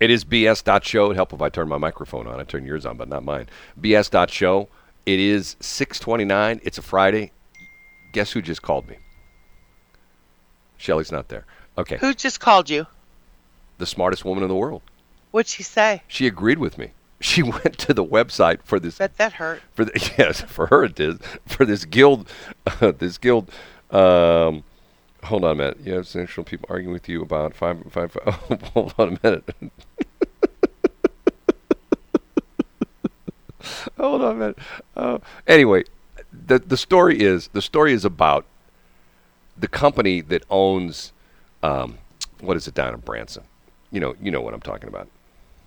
It is bs.show. It'd help if I turn my microphone on. I turn yours on, but not mine. bs.show. It is 629. It's a Friday. Guess who just called me? Shelly's not there. Okay. Who just called you? The smartest woman in the world. What'd she say? She agreed with me. She went to the website for this. Bet that hurt. For the, yes, for her it did. For this guild, uh, this guild. Um, hold on a minute. You have central people arguing with you about five, five, five. Oh, hold on a minute. hold on a minute. Uh, anyway, the the story is the story is about the company that owns um, what is it down in Branson. You know, you know what I'm talking about.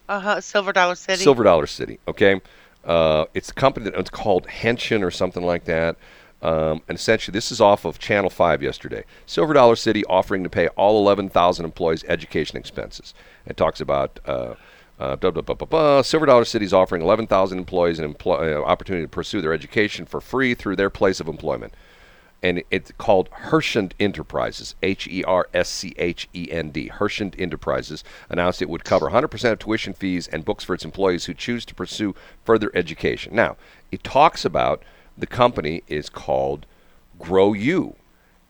Uh huh. Silver Dollar City. Silver Dollar City. Okay, uh, it's a company that it's called Henshin or something like that. Um, and essentially, this is off of Channel 5 yesterday. Silver Dollar City offering to pay all 11,000 employees education expenses. It talks about uh, uh, blah, blah, blah. Silver Dollar City is offering 11,000 employees an empl- uh, opportunity to pursue their education for free through their place of employment. And it's called Herschend Enterprises, H E R S C H E N D. Herschend Enterprises announced it would cover 100% of tuition fees and books for its employees who choose to pursue further education. Now, it talks about the company is called GrowU.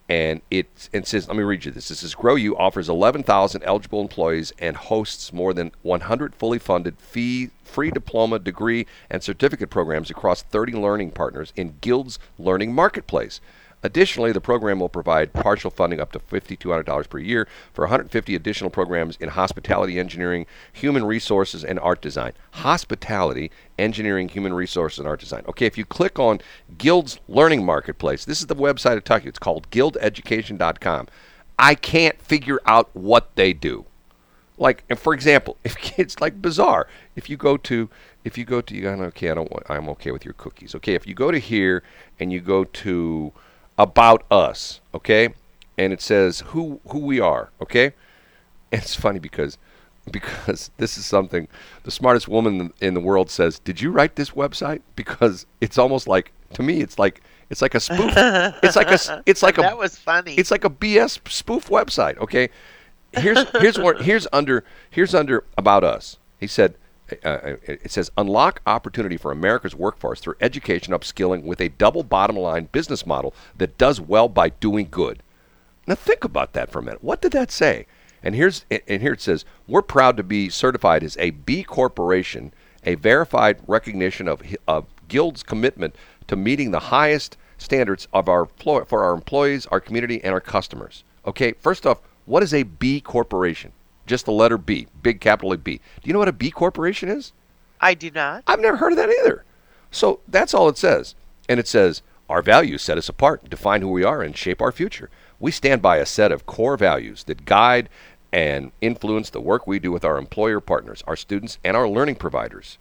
And it, it says, let me read you this. This says, GrowU offers 11,000 eligible employees and hosts more than 100 fully funded fee free diploma, degree, and certificate programs across 30 learning partners in Guild's Learning Marketplace. Additionally, the program will provide partial funding up to $5,200 per year for 150 additional programs in hospitality, engineering, human resources, and art design. Hospitality, engineering, human resources, and art design. Okay, if you click on Guild's Learning Marketplace, this is the website of Tucky. It's called guildeducation.com. I can't figure out what they do. Like, for example, if it's like bizarre. If you go to, if you go to, you go, okay, I don't I'm okay with your cookies. Okay, if you go to here and you go to about us, okay? And it says who who we are, okay? And it's funny because because this is something the smartest woman in the world says, "Did you write this website?" Because it's almost like to me it's like it's like a spoof. it's like a it's like a that was funny. It's like a BS spoof website, okay? Here's here's what here's under here's under about us. He said uh, it says unlock opportunity for America's workforce through education upskilling with a double bottom line business model that does well by doing good. Now think about that for a minute. What did that say? And here's and here it says we're proud to be certified as a B corporation, a verified recognition of of Guild's commitment to meeting the highest standards of our for our employees, our community, and our customers. Okay, first off, what is a B corporation? Just the letter B, big capital A B. Do you know what a B corporation is? I do not. I've never heard of that either. So that's all it says. And it says, Our values set us apart, define who we are, and shape our future. We stand by a set of core values that guide and influence the work we do with our employer partners, our students, and our learning providers.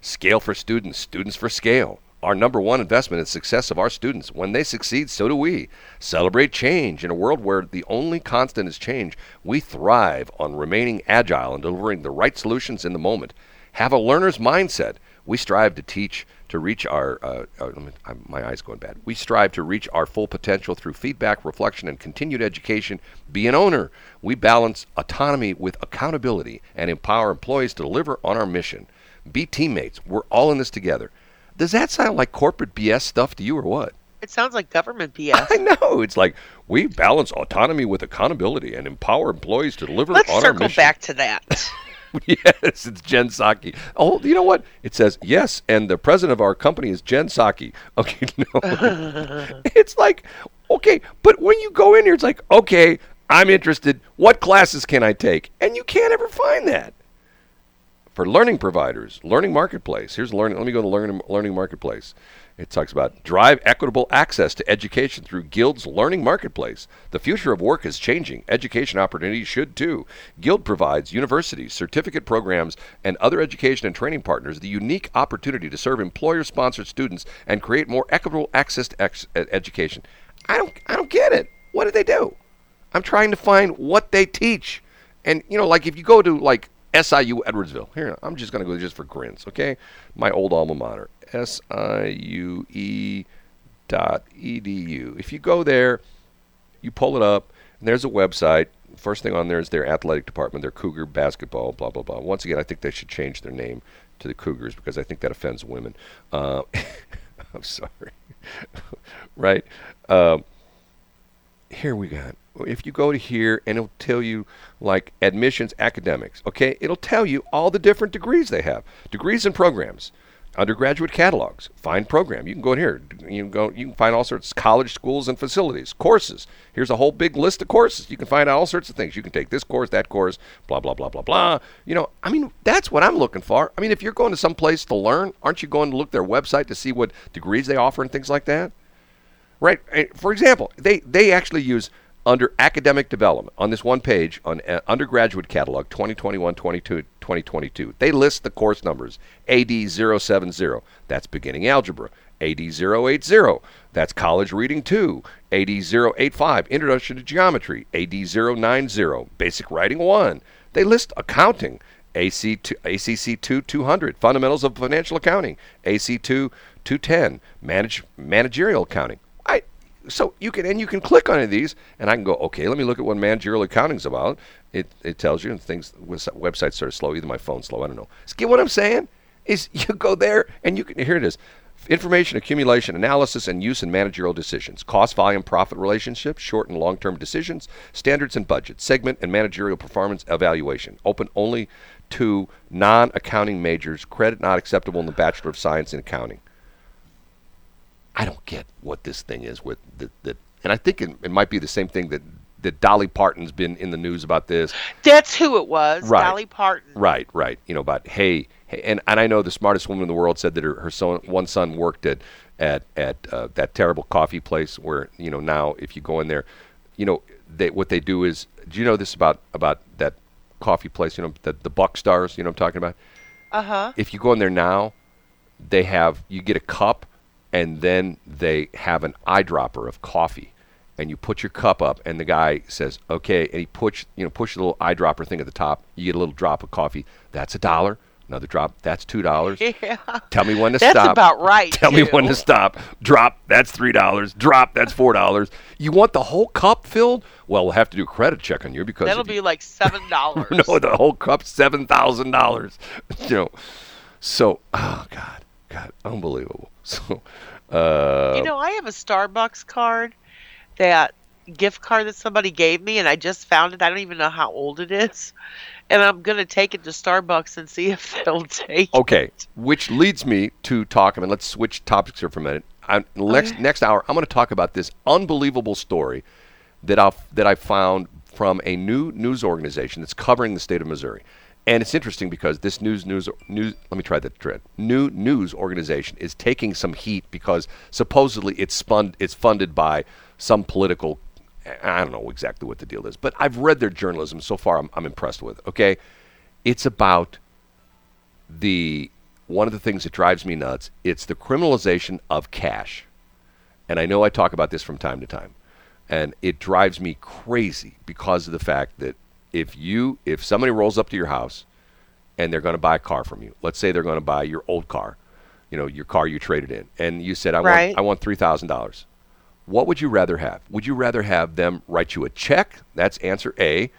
Scale for students, students for scale. Our number one investment is success of our students. When they succeed, so do we. Celebrate change. In a world where the only constant is change, we thrive on remaining agile and delivering the right solutions in the moment. Have a learner's mindset. We strive to teach to reach our. Uh, uh, my eyes going bad. We strive to reach our full potential through feedback, reflection, and continued education. Be an owner. We balance autonomy with accountability and empower employees to deliver on our mission. Be teammates. We're all in this together. Does that sound like corporate BS stuff to you or what? It sounds like government BS. I know. It's like we balance autonomy with accountability and empower employees to deliver Let's on our circle back to that. yes, it's Jen Psaki. Oh, you know what? It says yes, and the president of our company is Jen Psaki. Okay, no. it's like okay, but when you go in here, it's like okay, I'm interested. What classes can I take? And you can't ever find that for learning providers, Learning Marketplace. Here's learning. Let me go to Learning Learning Marketplace. It talks about drive equitable access to education through Guild's Learning Marketplace. The future of work is changing. Education opportunities should too. Guild provides universities, certificate programs, and other education and training partners the unique opportunity to serve employer-sponsored students and create more equitable access to ex- education. I don't, I don't get it. What do they do? I'm trying to find what they teach. And you know, like if you go to like SIU Edwardsville. Here, I'm just going to go just for grins, okay? My old alma mater, S-I-U-E dot edu. If you go there, you pull it up, and there's a website. first thing on there is their athletic department, their Cougar basketball, blah blah blah. Once again, I think they should change their name to the Cougars because I think that offends women. Uh, I'm sorry, right? Um, here we got. If you go to here and it'll tell you like admissions academics, okay? It'll tell you all the different degrees they have, degrees and programs undergraduate catalogs. Find program. You can go in here. You can go. You can find all sorts of college schools and facilities. Courses. Here's a whole big list of courses. You can find all sorts of things. You can take this course, that course, blah blah blah blah blah. You know, I mean, that's what I'm looking for. I mean, if you're going to some place to learn, aren't you going to look their website to see what degrees they offer and things like that? Right. Eh, for example, they they actually use under academic development on this one page on uh, undergraduate catalog 2021 22 2022 they list the course numbers AD070 that's beginning algebra. AD080 that's college reading 2 AD085 introduction to geometry. AD090 basic writing 1 they list accounting. AC2, ACC2 200 fundamentals of financial accounting. AC2 210 manage, managerial accounting so you can and you can click on these, and I can go, okay, let me look at what managerial accounting's about. It it tells you, and things websites of slow. Either my phone's slow, I don't know. Get what I'm saying? Is you go there and you can here it is. Information accumulation, analysis, and use in managerial decisions, cost, volume, profit relationships, short and long term decisions, standards and budgets, segment and managerial performance evaluation. Open only to non accounting majors, credit not acceptable in the Bachelor of Science in Accounting. I don't get what this thing is with that. that and I think it, it, might be the same thing that that Dolly Parton's been in the news about this. That's who it was, right. Dolly Parton. Right, right. You know about hey, hey, and and I know the smartest woman in the world said that her, her son, one son worked at at at uh, that terrible coffee place where you know now if you go in there, you know they what they do is do you know this about about that coffee place? You know the the Buck Stars. You know what I'm talking about. Uh huh. If you go in there now, they have you get a cup and then they have an eyedropper of coffee. And you put your cup up and the guy says okay and he push you know push the little eyedropper thing at the top. You get a little drop of coffee. That's a dollar. Another drop. That's two dollars. Yeah. tell me when to that's stop. that's about right tell too. me when to stop. Drop. That's three dollars. Drop. That's four dollars. You want the whole cup filled? Well we'll have to do a credit check on you because that'll be you, like seven dollars. No the whole cup seven thousand dollars. You know. So oh god god unbelievable So, uh, you know, I have a Starbucks card, that gift card that somebody gave me, and I just found it. I don't even know how old it is, and I'm gonna take it to Starbucks and see if they'll take. Okay, it. which leads me to talk. I mean, let's switch topics here for a minute. I, next Okay. next hour, I'm going to talk about this unbelievable story that I that I found from a new news organization that's covering the state of Missouri. And it's interesting because this news news news let me try that thread. New news organization is taking some heat because supposedly it's spun it's funded by some political I don't know exactly what the deal is, but I've read their journalism so far I'm, I'm impressed with. Okay? It's about the one of the things that drives me nuts, it's the criminalization of cash. And I know I talk about this from time to time. And it drives me crazy because of the fact that if you if somebody rolls up to your house and they're going to buy a car from you, let's say they're going to buy your old car, you know, your car you traded in, and you said I Right. want I want three thousand dollars. What would you rather have? Would you rather have them write you a check? That's answer A.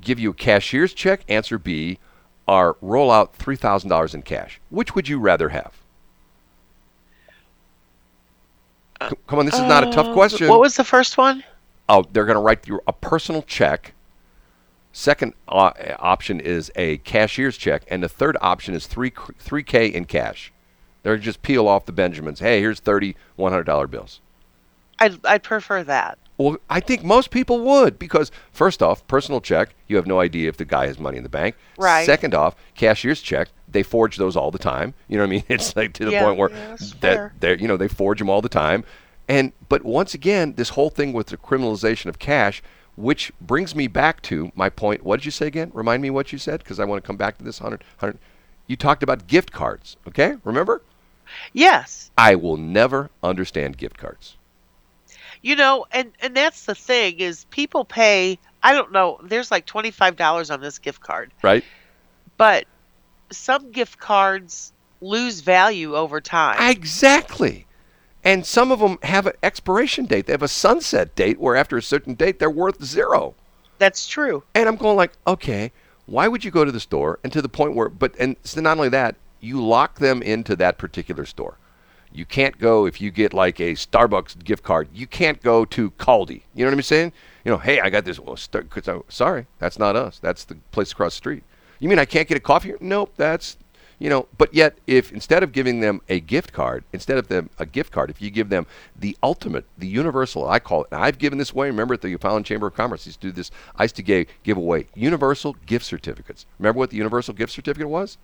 Give you a cashier's check? Answer B. Or roll out three thousand dollars in cash. Which would you rather have? C- Come on, this is not a tough Uh, question. What was the first one? Oh, they're going to write you a personal check. Second uh, option is a cashier's check, and the third option is three three k in cash. They're just peel off the Benjamins. Hey, here's thirty one hundred dollar bills. I'd, I'd prefer that. Well, I think most people would because first off, personal check, you have no idea if the guy has money in the bank. Right. Second off, cashier's check, they forge those all the time. You know what I mean? It's like to the Yeah, point where yeah, that they you know they forge them all the time. And but once again, this whole thing with the criminalization of cash, which brings me back to my point. What did you say again? Remind me what you said because I want to come back to this 100, 100. You talked about gift cards, okay? Remember? Yes. I will never understand gift cards. You know, and and that's the thing is people pay. I don't know. There's like twenty five dollars on this gift card, Right? but some gift cards lose value over time. Exactly. And some of them have an expiration date. They have a sunset date where after a certain date they're worth zero. That's true. And I'm going like, okay, why would you go to the store? And to the point where, but and so not only that, you lock them into that particular store. You can't go if you get like a Starbucks gift card. You can't go to Kaldi. You know what I'm saying? You know, hey, I got this. Well, I- uh, sorry, that's not us. That's the place across the street. You mean I can't get a coffee? Nope, that's you know. But yet, if instead of giving them a gift card, instead of them a gift card, if you give them the ultimate, the universal, I call it. And I've given this away. Remember at the O'Fallon Chamber of Commerce, used to do this. I used to give, give away universal gift certificates. Remember what the universal gift certificate was?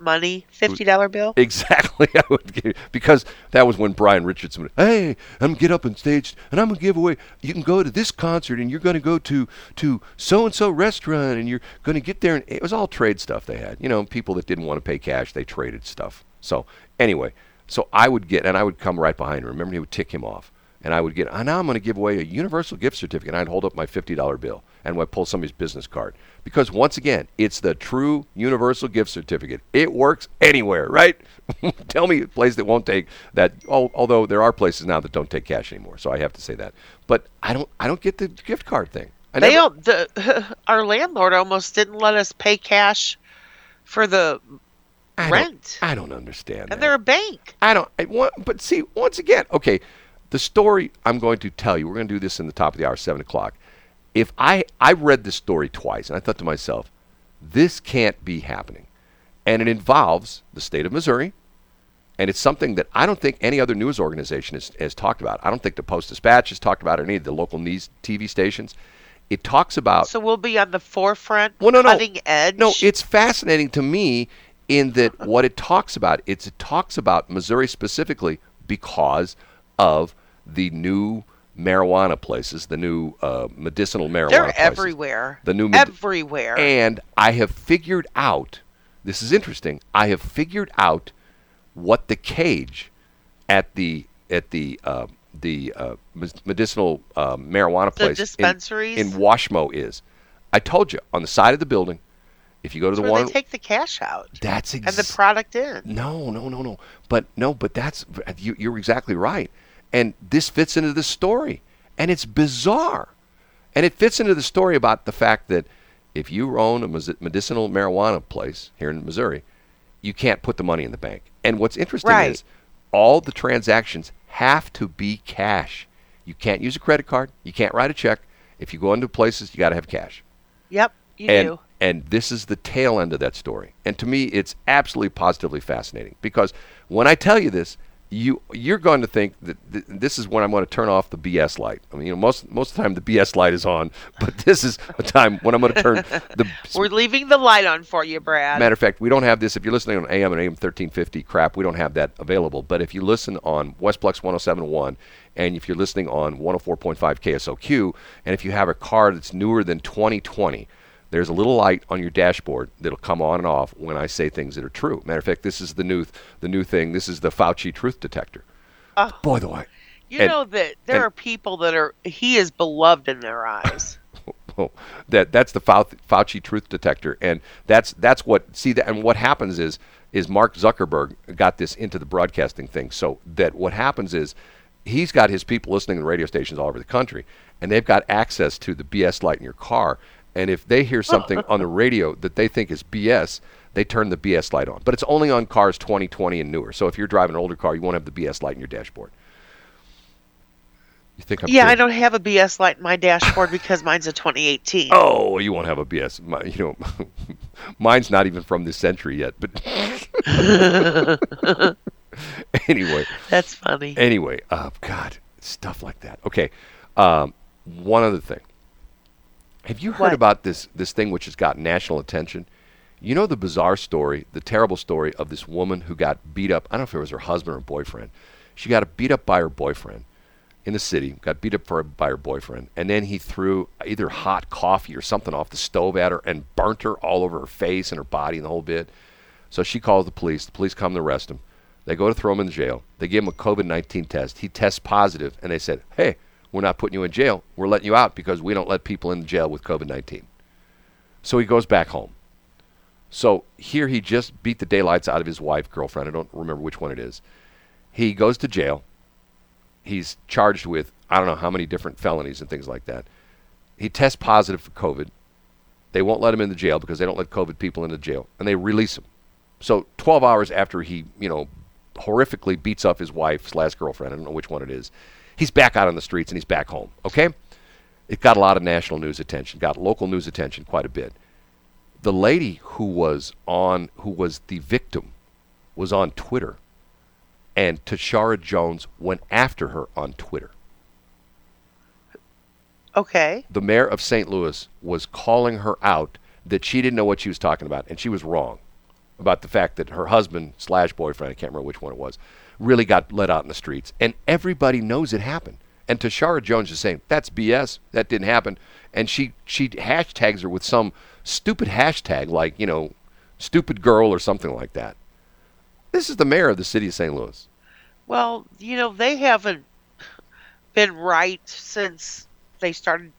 Money, fifty dollar bill. Exactly. I would give, because that was when Brian Richardson. Would, hey, I'm gonna get up on stage and I'm gonna give away. You can go to this concert and you're gonna go to to so and so restaurant and you're gonna get there and it was all trade stuff they had. You know, people that didn't want to pay cash, they traded stuff. So anyway, so I would get and I would come right behind him. Remember, he would tick him off. And I would get, oh, now I'm to give away a universal gift certificate. And I'd hold up my $50 bill and I'd pull somebody's business card. Because once again, it's the true universal gift certificate. It works anywhere, right? Tell me a place that won't take that. Although there are places now that don't take cash anymore, so I have to say that. But I don't, I don't get the gift card thing. I They never- the our landlord almost didn't let us pay cash for the I don't- rent, I don't understand. and that. they're a bank. I don't. I want, but see, once again, okay, the story I'm going to tell you. We're going to do this in the top of the hour, seven o'clock. If I I read this story twice, and I thought to myself, this can't be happening, and it involves the state of Missouri, and it's something that I don't think any other news organization has, has talked about. I don't think the Post Dispatch has talked about it, any of the local news TV stations. It talks about So we'll be on the forefront, Well, no, no. cutting edge. no, it's fascinating to me in that what it talks about. It's, it talks about Missouri specifically because of the new marijuana places, the new uh, medicinal marijuana they're places. everywhere. The new med- everywhere. And I have figured out. This is interesting. I have figured out what the cage at the at the uh, the uh, medicinal uh, marijuana The place in- dispensaries? in, Washmo is. I told you on the side of the building. If you go to That's the where one, they take the cash out that's and the product in. no, no, no, no. But no, but that's you, you're exactly right. And this fits into the story, and it's bizarre, and it fits into the story about the fact that if you own a medicinal marijuana place here in Missouri, you can't put the money in the bank. And what's interesting Right. is all the transactions have to be cash. You can't use a credit card. You can't write a check. If you go into places, you got to have cash Yep, you and do. and this is the tail end of that story. And to me, it's absolutely positively fascinating because when I tell you this, you you're going to think that th- this is when I'm going to turn off the BS light. I mean, you know, most most of the time the BS light is on, but this is a time when I'm going to turn the We're leaving the light on for you, Brad. Matter of fact, we don't have this. If you're listening on AM and AM 1350 crap, we don't have that available. But if you listen on Westplex 1071, and if you're listening on 104.5 KSOQ, and if you have a car that's newer than 2020, there's a little light on your dashboard that'll come on and off when I say things that are true. Matter of fact, this is the new the new thing. This is the Fauci truth detector. Oh. Boy, the way. you and- know that there and- are people that are he is beloved in their eyes. Oh, that that's the Fauci truth detector, and that's that's what see that. And what happens is is Mark Zuckerberg got this into the broadcasting thing, so that what happens is he's got his people listening to radio stations all over the country, and they've got access to the BS light in your car. And if they hear something on the radio that they think is BS, they turn the BS light on. But it's only on cars 2020 and newer. So if you're driving an older car, you won't have the BS light in your dashboard. You think I'm yeah, I don't have a BS light in my dashboard because mine's a 2018. Oh, you won't have a BS. My, you know, mine's not even from this century yet. But anyway, That's funny. anyway, uh, God, stuff like that. Okay, um, one other thing. Have you heard What? about this this thing which has got national attention? You know the bizarre story, the terrible story of this woman who got beat up. I don't know if it was her husband or boyfriend. She got beat up by her boyfriend in the city. Got beat up for, by her boyfriend, and then he threw either hot coffee or something off the stove at her and burnt her all over her face and her body and the whole bit. So she calls the police. The police come to arrest him. They go to throw him in jail. They give him a COVID 19 test. He tests positive, and they said, Hey, we're not putting you in jail. We're letting you out because we don't let people in jail with COVID 19. So he goes back home. So here he just beat the daylights out of his wife, girlfriend. I don't remember which one it is. He goes to jail. He's charged with I don't know how many different felonies and things like that. he tests positive for COVID. They won't let him in the jail because they don't let COVID people into jail, and they release him. So 12 hours after he, you know, horrifically beats up his wife slash girlfriend, I don't know which one it is, he's back out on the streets and he's back home. Okay, it got a lot of national news attention, got local news attention quite a bit. The lady who was on, who was the victim, was on Twitter, and Tishaura Jones went after her on Twitter. Okay. the mayor of St. Louis was calling her out that she didn't know what she was talking about, and she was wrong about the fact that her husband slash boyfriend, I can't remember which one it was, really got let out in the streets, and everybody knows it happened. And Tishaura Jones is saying that's BS, that didn't happen, and she she hashtags her with some stupid hashtag like you know, stupid girl or something like that. This is the mayor of the city of St. Louis. Well, you know, they haven't been right since they started.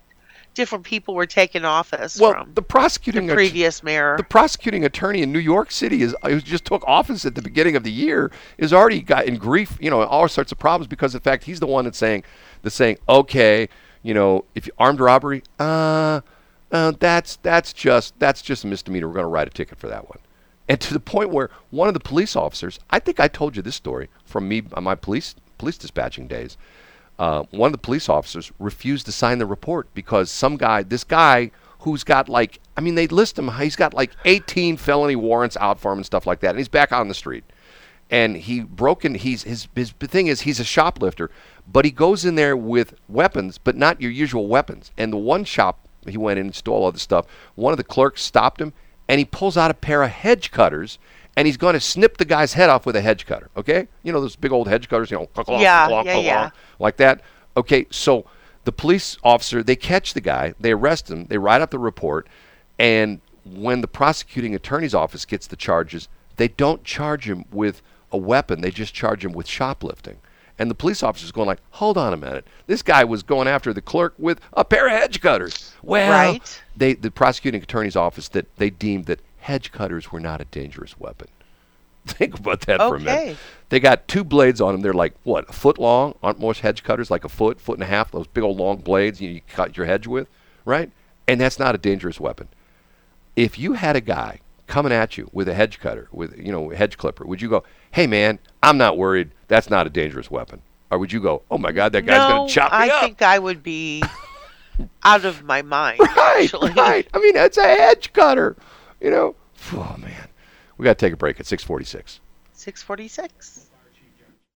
Different people were taking office Well, the prosecuting the att- previous mayor. the prosecuting attorney in New York City is who just took office at the beginning of the year is already got in grief, you know, all sorts of problems because of the fact he's the one that's saying that's saying, okay, you know, if you armed robbery, uh, uh, that's that's just that's just a misdemeanor. We're going to write a ticket for that one. And to the point where one of the police officers, I think I told you this story from me my police police dispatching days. Uh, one of the police officers refused to sign the report because some guy, this guy who's got like, I mean, they list him, he's got like 18 felony warrants out for him and stuff like that, and he's back on the street. And he broken. He's his his thing is he's a shoplifter, but he goes in there with weapons, but not your usual weapons. And the one shop he went in and stole all the stuff. One of the clerks stopped him, and he pulls out a pair of hedge cutters, and he's going to snip the guy's head off with a hedge cutter. Okay, you know those big old hedge cutters, you know, Yeah, yeah, yeah. like that. Okay, so the police officer they catch the guy, they arrest him, they write up the report, and when the prosecuting attorney's office gets the charges, they don't charge him with a weapon. They just charge him with shoplifting. And the police officer's going like, "Hold on a minute. This guy was going after the clerk with a pair of hedge cutters." Well, Right. they the prosecuting attorney's office that they deemed that hedge cutters were not a dangerous weapon. Think about that for a minute. They got two blades on them. They're like what, a foot long? Aren't most hedge cutters like a foot, foot and a half? Those big old long blades you, you cut your hedge with, right? And that's not a dangerous weapon. If you had a guy coming at you with a hedge cutter, with you know a hedge clipper, would you go, "Hey man, I'm not worried. That's not a dangerous weapon," or would you go, "Oh my God, that guy's no, gonna chop me I up"? I think I would be out of my mind. Right, actually. right. I mean, it's a hedge cutter. You know. Oh man, we got to take a break at 6:46. Six forty-six.